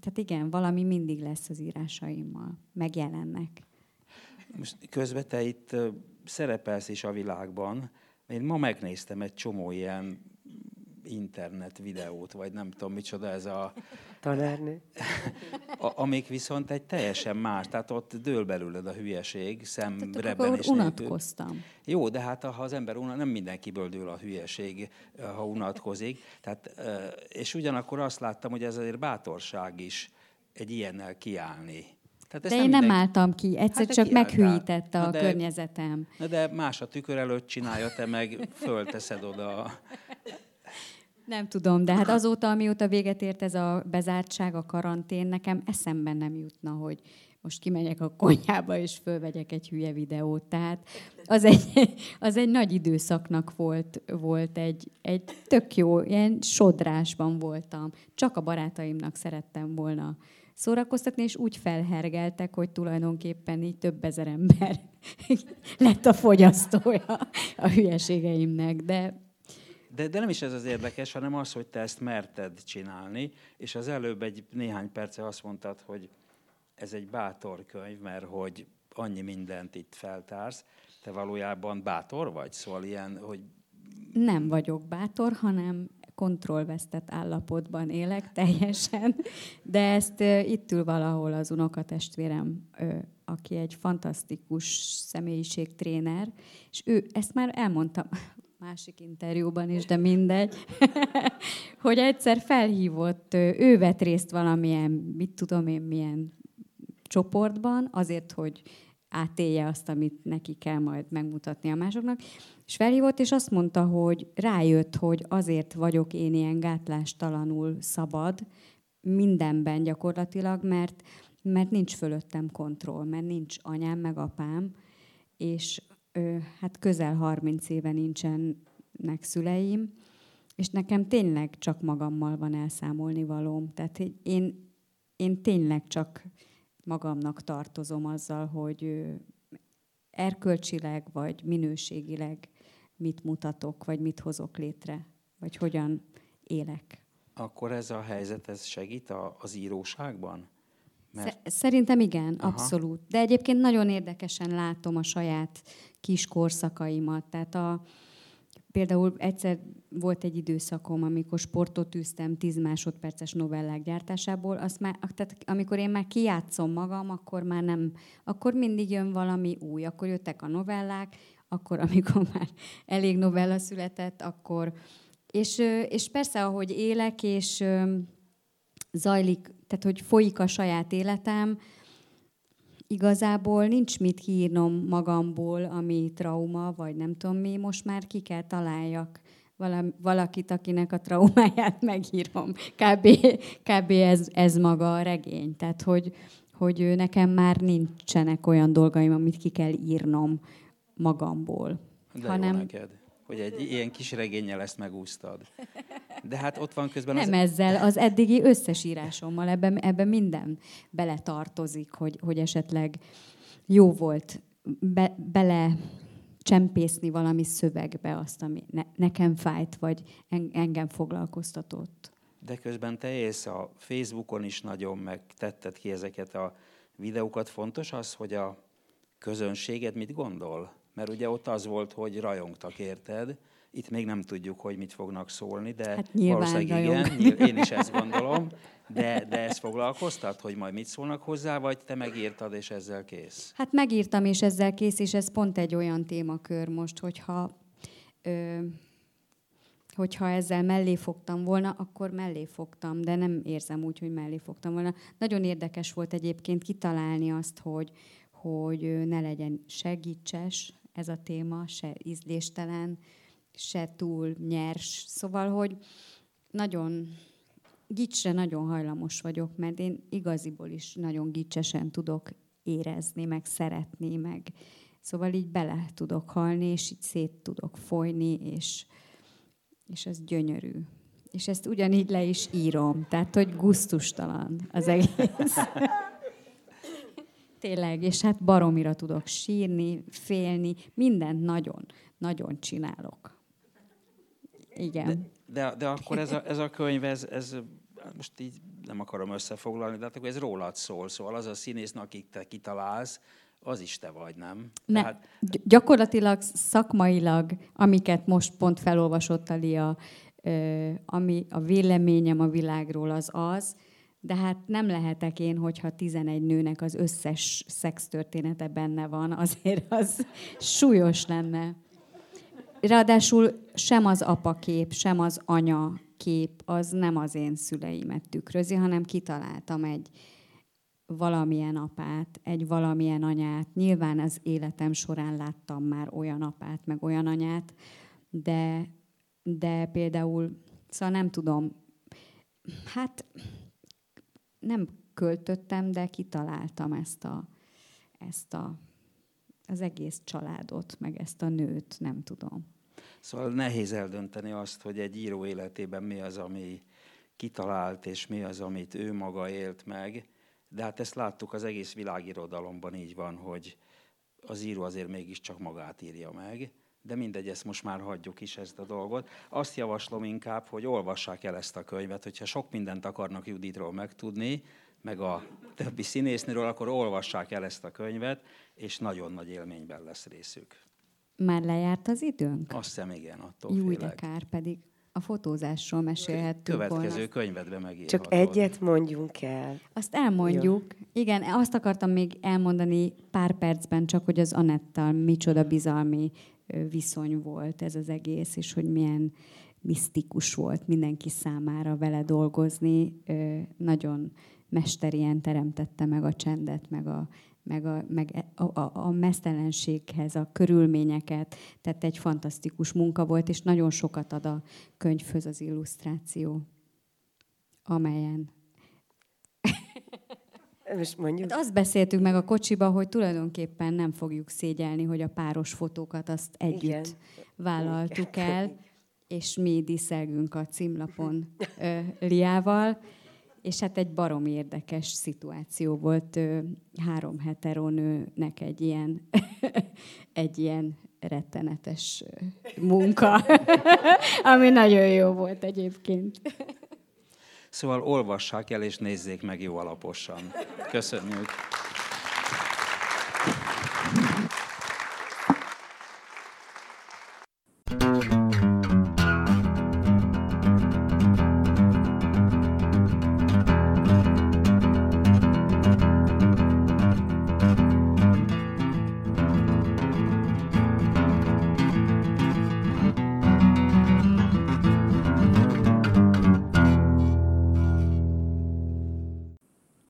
tehát igen, valami mindig lesz az írásaimmal, megjelennek. Most közben te itt szerepelsz is a világban. Én ma megnéztem egy csomó ilyen internet videót, vagy nem tudom micsoda ez a... Tanárnő. A, amik viszont egy teljesen más, tehát ott dől belőled a hülyeség, szemre és unatkoztam. Jó, de hát ha az ember unat, nem mindenkiből dől a hülyeség, ha unatkozik. Tehát, és ugyanakkor azt láttam, hogy ez azért bátorság is egy ilyennel kiállni. Tehát de én nem mindenki... álltam ki, egyszer hát csak meghűítette a de, környezetem. De más a tükör előtt csinálja, te meg fölteszed oda nem tudom, de hát azóta, amióta véget ért ez a bezártság, a karantén, nekem eszemben nem jutna, hogy most kimegyek a konyhába, és fölvegyek egy hülye videót. Tehát az egy, az egy nagy időszaknak volt, volt egy, egy tök jó, ilyen sodrásban voltam. Csak a barátaimnak szerettem volna szórakoztatni, és úgy felhergeltek, hogy tulajdonképpen így több ezer ember lett a fogyasztója a hülyeségeimnek. De de, de nem is ez az érdekes, hanem az, hogy te ezt merted csinálni, és az előbb egy néhány perce azt mondtad, hogy ez egy bátor könyv, mert hogy annyi mindent itt feltársz. Te valójában bátor vagy? Szóval ilyen, hogy... Nem vagyok bátor, hanem kontrollvesztett állapotban élek teljesen, de ezt itt ül valahol az unokatestvérem, aki egy fantasztikus személyiségtréner, és ő, ezt már elmondtam, másik interjúban is, de mindegy, hogy egyszer felhívott, ő vett részt valamilyen, mit tudom én, milyen csoportban, azért, hogy átélje azt, amit neki kell majd megmutatni a másoknak, és felhívott, és azt mondta, hogy rájött, hogy azért vagyok én ilyen gátlástalanul szabad, mindenben gyakorlatilag, mert, mert nincs fölöttem kontroll, mert nincs anyám meg apám, és hát közel 30 éve nincsenek szüleim, és nekem tényleg csak magammal van elszámolni valóm. Tehát én, én tényleg csak magamnak tartozom azzal, hogy erkölcsileg vagy minőségileg mit mutatok, vagy mit hozok létre, vagy hogyan élek. Akkor ez a helyzet, ez segít az íróságban? Mert... Szerintem igen, Aha. abszolút. De egyébként nagyon érdekesen látom a saját kis korszakaimat. Tehát a, például egyszer volt egy időszakom, amikor sportot űztem 10 másodperces novellák gyártásából, azt már, tehát amikor én már kijátszom magam, akkor már nem, akkor mindig jön valami új. Akkor jöttek a novellák, akkor, amikor már elég novella született, akkor... És, és persze, ahogy élek, és zajlik, tehát hogy folyik a saját életem, igazából nincs mit kiírnom magamból, ami trauma, vagy nem tudom mi, most már ki kell találjak valakit, akinek a traumáját megírom. Kb. kb ez, ez maga a regény. Tehát, hogy, hogy nekem már nincsenek olyan dolgaim, amit ki kell írnom magamból. De hanem, jó neked hogy egy ilyen kis regényel ezt megúsztad. De hát ott van közben... Nem az... ezzel, az eddigi összes írásommal, ebben, ebben minden beletartozik, hogy, hogy esetleg jó volt be, bele csempészni valami szövegbe azt, ami ne, nekem fájt, vagy engem foglalkoztatott. De közben te élsz a Facebookon is nagyon, meg tetted ki ezeket a videókat. Fontos az, hogy a közönséged mit gondol? Mert ugye ott az volt, hogy rajongtak érted, Itt még nem tudjuk, hogy mit fognak szólni, de hát valószínűleg igen, én is ezt gondolom. De, de ezt foglalkoztat, hogy majd mit szólnak hozzá, vagy te megírtad, és ezzel kész? Hát megírtam, és ezzel kész, és ez pont egy olyan témakör most, hogyha, ö, hogyha ezzel mellé fogtam volna, akkor mellé fogtam, de nem érzem úgy, hogy mellé fogtam volna. Nagyon érdekes volt egyébként kitalálni azt, hogy, hogy ne legyen segítses ez a téma, se ízléstelen, se túl nyers. Szóval, hogy nagyon gicsre nagyon hajlamos vagyok, mert én igaziból is nagyon gicsesen tudok érezni, meg szeretni, meg szóval így bele tudok halni, és így szét tudok folyni, és, és ez gyönyörű. És ezt ugyanígy le is írom, tehát hogy guztustalan az egész. Tényleg, és hát baromira tudok sírni, félni, mindent nagyon, nagyon csinálok. Igen. De, de, de akkor ez a, ez a könyv, ez, ez most így nem akarom összefoglalni, de hát akkor ez rólad szól, szóval az a színész, akik te kitalálsz, az is te vagy, nem? Ne, Tehát... Gyakorlatilag szakmailag, amiket most pont felolvasott a Lia, ami a véleményem a világról az az, de hát nem lehetek én, hogyha 11 nőnek az összes szextörténete benne van, azért az súlyos lenne. Ráadásul sem az apakép, sem az anya kép az nem az én szüleimet tükrözi, hanem kitaláltam egy valamilyen apát, egy valamilyen anyát. Nyilván az életem során láttam már olyan apát, meg olyan anyát, de, de például, szóval nem tudom, hát nem költöttem, de kitaláltam ezt a, ezt a, az egész családot, meg ezt a nőt, nem tudom. Szóval nehéz eldönteni azt, hogy egy író életében mi az, ami kitalált, és mi az, amit ő maga élt meg. De hát ezt láttuk az egész világirodalomban így van, hogy az író azért mégiscsak magát írja meg. De mindegy, ezt most már hagyjuk is ezt a dolgot. Azt javaslom inkább, hogy olvassák el ezt a könyvet, hogyha sok mindent akarnak Juditról megtudni, meg a többi színésznőről, akkor olvassák el ezt a könyvet, és nagyon nagy élményben lesz részük. Már lejárt az időnk? Azt hiszem, igen, attól Jó, de kár, pedig a fotózásról mesélhettünk Következő volna. könyvedbe megírhatod. Csak egyet mondjunk el. Azt elmondjuk. Jó. Igen, azt akartam még elmondani pár percben, csak hogy az Anettal micsoda bizalmi viszony volt ez az egész, és hogy milyen misztikus volt mindenki számára vele dolgozni. Nagyon mesterien teremtette meg a csendet, meg a meg a, meg e, a, a, a mesztelenséghez, a körülményeket, tehát egy fantasztikus munka volt, és nagyon sokat ad a könyvhöz az illusztráció, amelyen most mondjuk. Hát azt beszéltük meg a kocsiba, hogy tulajdonképpen nem fogjuk szégyelni, hogy a páros fotókat azt együtt Igen. vállaltuk el, és mi diszelgünk a címlapon ö, Liával, és hát egy barom érdekes szituáció volt három heteronőnek egy ilyen, egy ilyen rettenetes munka, ami nagyon jó volt egyébként. Szóval olvassák el és nézzék meg jó alaposan. Köszönjük!